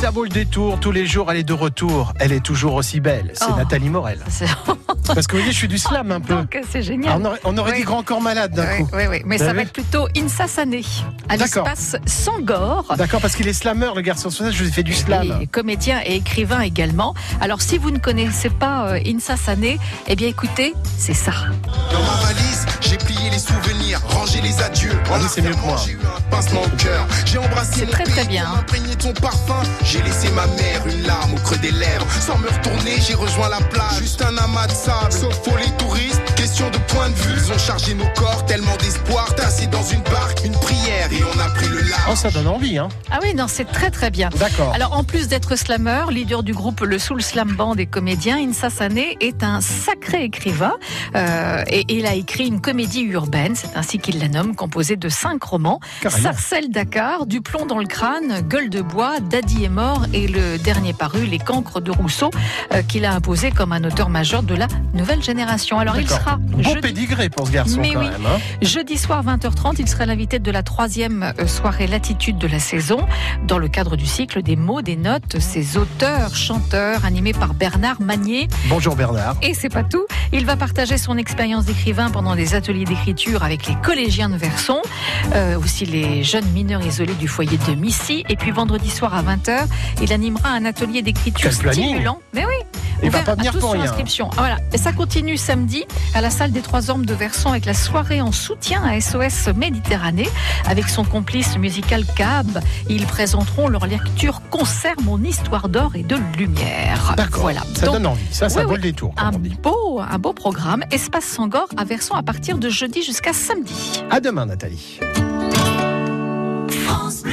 Ça vaut le détour. Tous les jours, elle est de retour. Elle est toujours aussi belle. C'est Oh. Nathalie Morel. Parce que vous voyez, je suis du slam un peu. Donc c'est Ah, génial. on aurait, on aurait Oui. dit grand corps malade d'un Oui, coup. oui, oui. Mais Vous ça va être plutôt Insa Sané, à D'accord. l'espace Sangor. D'accord, parce qu'il est slammer, le garçon. Ça je vous ai fait du slam. Et comédien et écrivain également. Alors si vous ne connaissez pas euh, Insa Sané, eh bien écoutez, c'est ça. Dans ma valise, j'ai plié les souvenirs, rangé les adieux. Ah En oui, c'est mieux que moi. J'ai eu un pincement au cœur. J'ai embrassé C'est mon très, très pays bien, pour hein. imprégner ton parfum. J'ai laissé ma mère une larme au creux des lèvres. Sans me retourner, j'ai rejoint la plage. Juste un amas de sable. Sauf pour les touristes, question de point de vue. Ils ont chargé nos corps, tellement d'espoir. Tassés dans une barque, une prière et on a pris le large. Oh, ça donne envie, hein. Ah oui, non, c'est très très bien. D'accord. Alors en plus d'être slammer, leader du groupe Le Soul Slam Band et comédien, Insa Sané est un sacré écrivain euh, et il a écrit une comédie urbaine, c'est ainsi qu'il la nomme, composée de cinq romans. Sarcelle Dakar, Du plomb dans le crâne, Gueule de bois, Daddy est mort et le dernier paru, Les cancres de Rousseau, euh, qu'il a imposé comme un auteur majeur de la nouvelle génération. Alors il sera Beau jeudi, pédigré pour ce garçon, Mais quand oui. même. hein. Jeudi soir 20h30, il sera l'invité de la troisième euh, soirée Latitude de la saison, dans le cadre du cycle des mots, des notes, ses auteurs, chanteurs, animés par Bernard Magnier. Bonjour Bernard. Et c'est pas tout, il va partager son expérience d'écrivain pendant des ateliers d'écriture avec les collégiens de Verson, euh, aussi les jeunes mineurs isolés du foyer de Missy. Et puis vendredi soir à 20h, il animera un atelier d'écriture stimulant. Mais oui, Il va pas venir pour sur rien. inscription. Ah, Voilà. Et ça continue samedi à la salle des Trois Ormes de Verson avec la soirée en soutien à SOS Méditerranée avec son complice musical Cab. Ils présenteront leur lecture concert Mon histoire d'or et de lumière. D'accord. Voilà. Ça Donc, donne envie. Ça, ça oui, vaut oui. le détour, comme un on dit. beau, un beau programme. Espace Sangor à Verson à partir de jeudi jusqu'à samedi. À demain, Nathalie. France Bleu.